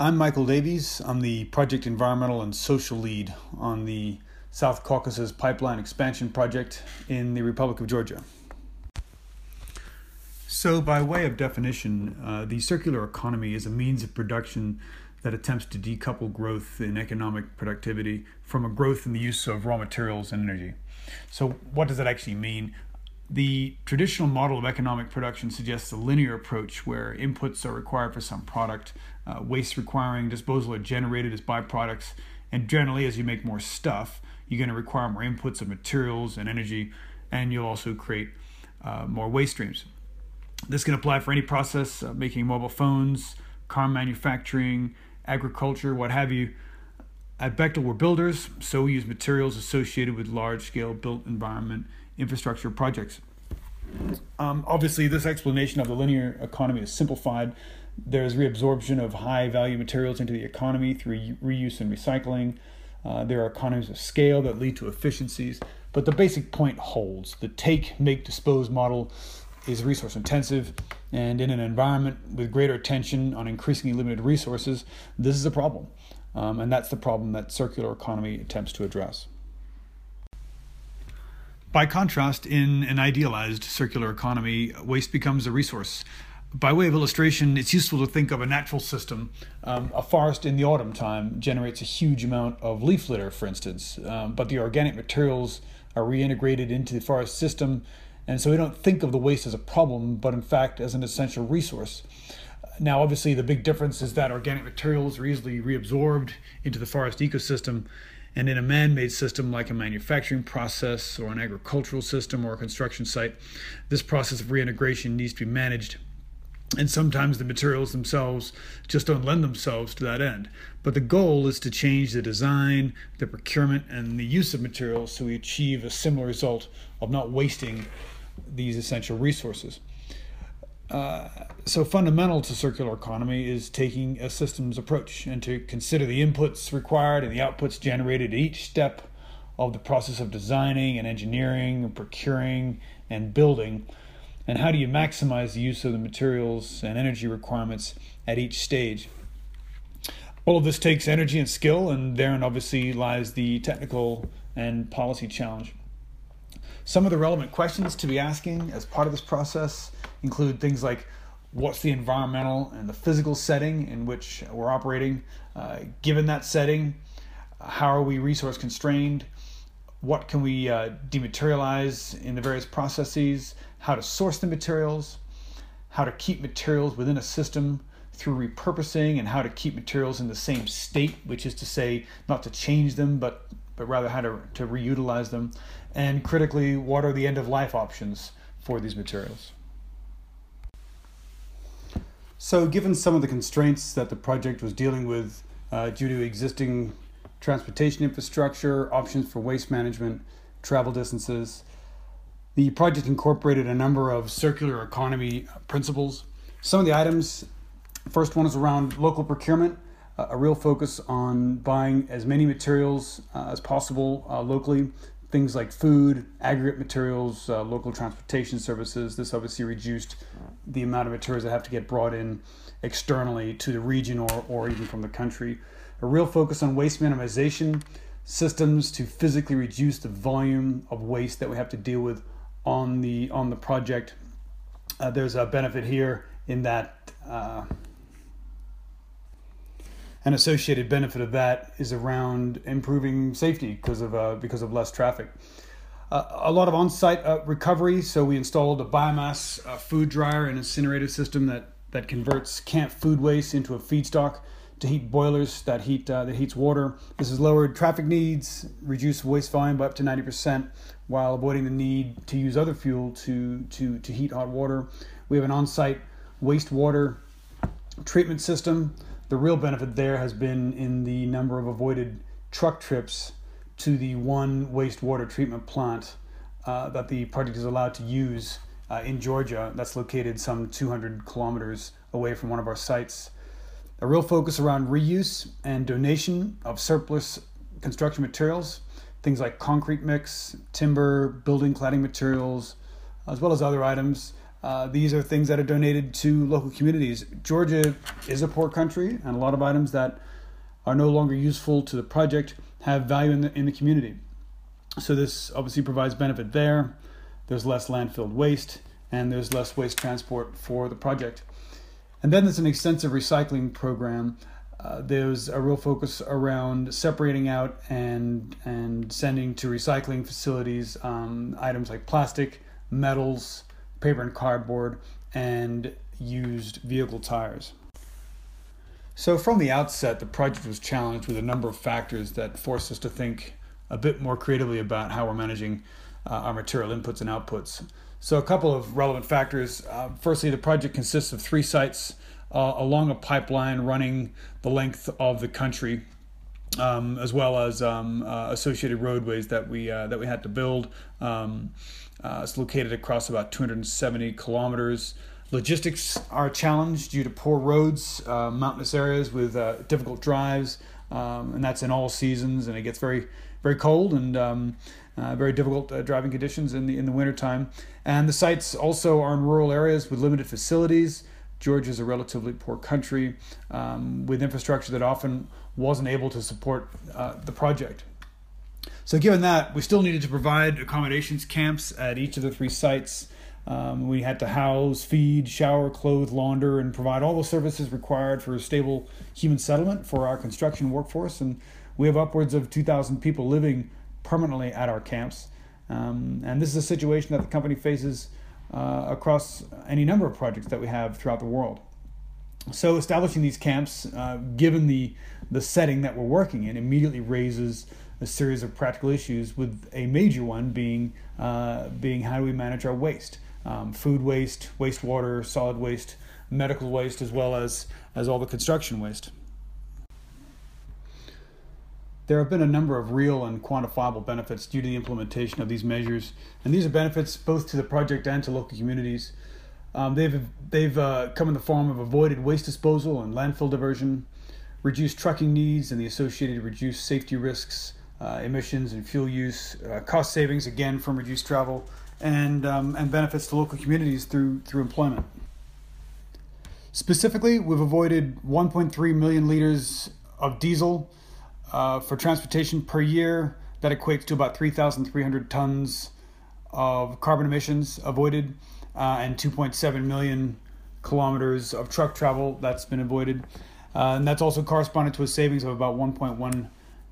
I'm Michael Davies. I'm the project environmental and social lead on the South Caucasus Pipeline Expansion Project in the Republic of Georgia. So, by way of definition, uh, the circular economy is a means of production that attempts to decouple growth in economic productivity from a growth in the use of raw materials and energy. So, what does that actually mean? The traditional model of economic production suggests a linear approach where inputs are required for some product, uh, waste requiring disposal are generated as byproducts, and generally, as you make more stuff, you're going to require more inputs of materials and energy, and you'll also create uh, more waste streams. This can apply for any process, uh, making mobile phones, car manufacturing, agriculture, what have you. At Bechtel, we're builders, so we use materials associated with large scale built environment infrastructure projects. Um, obviously, this explanation of the linear economy is simplified. There's reabsorption of high value materials into the economy through reuse and recycling. Uh, there are economies of scale that lead to efficiencies, but the basic point holds. The take, make, dispose model is resource intensive, and in an environment with greater attention on increasingly limited resources, this is a problem. Um, and that's the problem that circular economy attempts to address. By contrast, in an idealized circular economy, waste becomes a resource. By way of illustration, it's useful to think of a natural system. Um, a forest in the autumn time generates a huge amount of leaf litter, for instance, um, but the organic materials are reintegrated into the forest system, and so we don't think of the waste as a problem, but in fact as an essential resource. Now, obviously, the big difference is that organic materials are easily reabsorbed into the forest ecosystem, and in a man made system like a manufacturing process or an agricultural system or a construction site, this process of reintegration needs to be managed. And sometimes the materials themselves just don't lend themselves to that end. But the goal is to change the design, the procurement, and the use of materials so we achieve a similar result of not wasting these essential resources. Uh, so fundamental to circular economy is taking a systems approach and to consider the inputs required and the outputs generated at each step of the process of designing and engineering and procuring and building. And how do you maximize the use of the materials and energy requirements at each stage? All of this takes energy and skill and therein obviously lies the technical and policy challenge. Some of the relevant questions to be asking as part of this process include things like what's the environmental and the physical setting in which we're operating. Uh, given that setting, how are we resource constrained? What can we uh, dematerialize in the various processes? How to source the materials? How to keep materials within a system through repurposing and how to keep materials in the same state, which is to say, not to change them, but but rather how to, to reutilize them. And critically, what are the end of life options for these materials? So, given some of the constraints that the project was dealing with uh, due to existing transportation infrastructure, options for waste management, travel distances, the project incorporated a number of circular economy principles. Some of the items, first one is around local procurement, uh, a real focus on buying as many materials uh, as possible uh, locally things like food, aggregate materials, uh, local transportation services. This obviously reduced the amount of materials that have to get brought in externally to the region or, or even from the country. A real focus on waste minimization systems to physically reduce the volume of waste that we have to deal with on the on the project. Uh, there's a benefit here in that uh, an associated benefit of that is around improving safety because of uh, because of less traffic. Uh, a lot of on-site uh, recovery. So we installed a biomass uh, food dryer and incinerator system that that converts camp food waste into a feedstock to heat boilers that heat uh, that heats water. This has lowered traffic needs, reduced waste volume by up to ninety percent, while avoiding the need to use other fuel to to to heat hot water. We have an on-site wastewater treatment system the real benefit there has been in the number of avoided truck trips to the one wastewater treatment plant uh, that the project is allowed to use uh, in Georgia. That's located some 200 kilometers away from one of our sites. A real focus around reuse and donation of surplus construction materials, things like concrete mix, timber, building cladding materials, as well as other items Uh, these are things that are donated to local communities. Georgia is a poor country, and a lot of items that are no longer useful to the project have value in the, in the community. So, this obviously provides benefit there. There's less landfill waste, and there's less waste transport for the project. And then there's an extensive recycling program. Uh, there's a real focus around separating out and and sending to recycling facilities um, items like plastic, metals, paper and cardboard, and used vehicle tires. So, from the outset, the project was challenged with a number of factors that forced us to think a bit more creatively about how we're managing uh, our material inputs and outputs. So, a couple of relevant factors. Uh, firstly, the project consists of three sites uh, along a pipeline running the length of the country. Um, as well as um, uh, associated roadways that we uh, that we had to build. Um, uh, it's located across about 270 kilometers. Logistics are challenged due to poor roads, uh, mountainous areas with uh, difficult drives, um, and that's in all seasons. And it gets very, very cold and um, uh, very difficult driving conditions in the in the wintertime. And the sites also are in rural areas with limited facilities. Georgia is a relatively poor country um, with infrastructure that often wasn't able to support uh, the project. So, given that, we still needed to provide accommodations camps at each of the three sites. Um, we had to house, feed, shower, clothe, launder, and provide all the services required for a stable human settlement for our construction workforce. And we have upwards of 2,000 people living permanently at our camps. Um, and this is a situation that the company faces uh, across any number of projects that we have throughout the world. So, establishing these camps, uh, given the, the setting that we're working in, immediately raises a series of practical issues, with a major one being uh, being how do we manage our waste, um, food waste, wastewater, solid waste, medical waste, as well as as all the construction waste. There have been a number of real and quantifiable benefits due to the implementation of these measures, and these are benefits both to the project and to local communities. Um, they've they've uh, come in the form of avoided waste disposal and landfill diversion, reduced trucking needs and the associated reduced safety risks, uh, emissions and fuel use, uh, cost savings again from reduced travel, and um, and benefits to local communities through through employment. Specifically, we've avoided 1.3 million liters of diesel uh, for transportation per year. That equates to about 3,300 tons of carbon emissions avoided, uh, and 2.7 million kilometers of truck travel that's been avoided. Uh, and that's also corresponded to a savings of about 1.1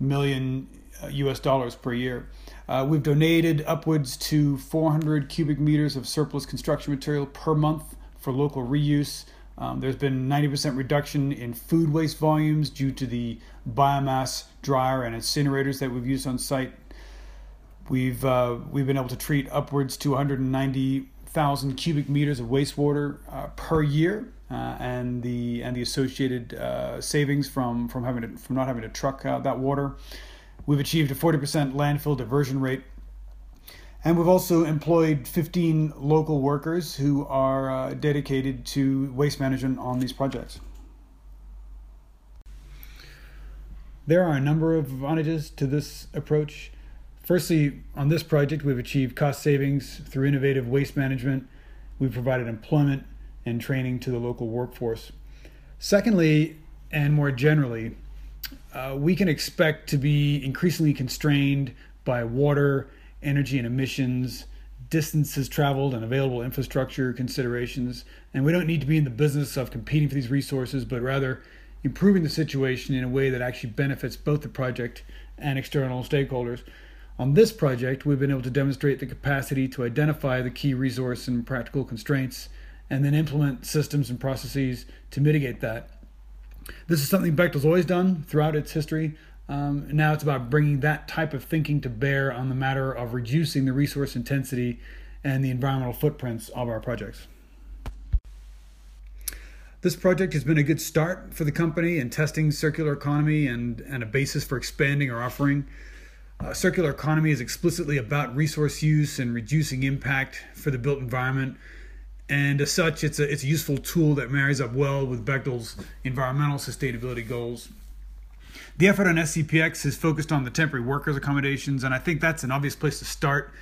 million US uh, dollars per year. Uh, we've donated upwards to 400 cubic meters of surplus construction material per month for local reuse. Um, there's been 90% reduction in food waste volumes due to the biomass dryer and incinerators that we've used on site. We've uh, we've been able to treat upwards to 190,000 cubic meters of wastewater uh, per year, uh, and the and the associated uh, savings from from having to, from not having to truck that water. We've achieved a 40% landfill diversion rate. And we've also employed 15 local workers who are uh, dedicated to waste management on these projects. There are a number of advantages to this approach. Firstly, on this project, we've achieved cost savings through innovative waste management. We've provided employment and training to the local workforce. Secondly, and more generally, uh, we can expect to be increasingly constrained by water, energy, and emissions, distances traveled, and available infrastructure considerations. And we don't need to be in the business of competing for these resources, but rather improving the situation in a way that actually benefits both the project and external stakeholders. On this project, we've been able to demonstrate the capacity to identify the key resource and practical constraints and then implement systems and processes to mitigate that this is something Bechtel's always done throughout its history. Um, now it's about bringing that type of thinking to bear on the matter of reducing the resource intensity and the environmental footprints of our projects. This project has been a good start for the company in testing circular economy and, and a basis for expanding our offering. Uh, circular economy is explicitly about resource use and reducing impact for the built environment and as such, it's a it's a useful tool that marries up well with Bechtel's environmental sustainability goals. The effort on SCPX is focused on the temporary workers accommodations, and I think that's an obvious place to start.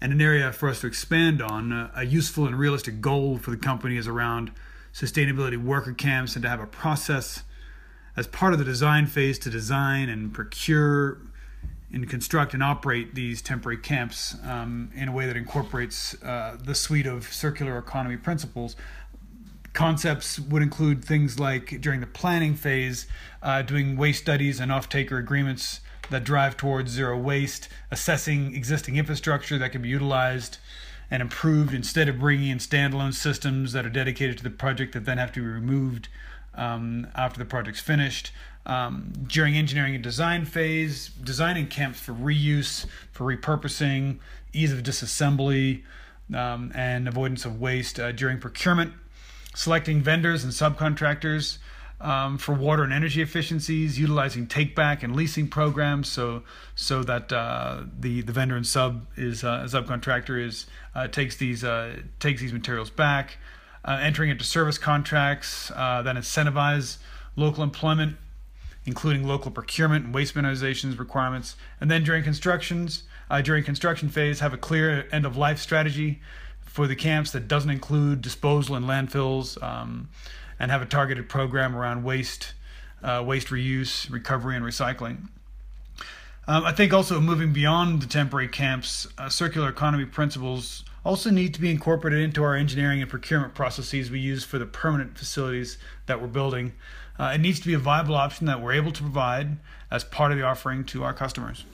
And an area for us to expand on, uh, a useful and realistic goal for the company is around sustainability worker camps and to have a process as part of the design phase to design and procure and construct and operate these temporary camps um, in a way that incorporates uh, the suite of circular economy principles. Concepts would include things like during the planning phase, uh, doing waste studies and off taker agreements that drive towards zero waste, assessing existing infrastructure that can be utilized and improved instead of bringing in standalone systems that are dedicated to the project that then have to be removed um, after the project's finished. Um, during engineering and design phase, designing camps for reuse, for repurposing, ease of disassembly, um, and avoidance of waste uh, during procurement, selecting vendors and subcontractors um, for water and energy efficiencies, utilizing take back and leasing programs, so so that uh, the the vendor and sub is uh, subcontractor is uh, takes these uh, takes these materials back, uh, entering into service contracts uh, that incentivize local employment, including local procurement and waste minimizations requirements, and then during constructions during construction phase have a clear end of life strategy for the camps that doesn't include disposal and landfills. Um, and have a targeted program around waste, uh, waste reuse, recovery, and recycling. Um, I think also moving beyond the temporary camps, uh, circular economy principles also need to be incorporated into our engineering and procurement processes we use for the permanent facilities that we're building. Uh, it needs to be a viable option that we're able to provide as part of the offering to our customers.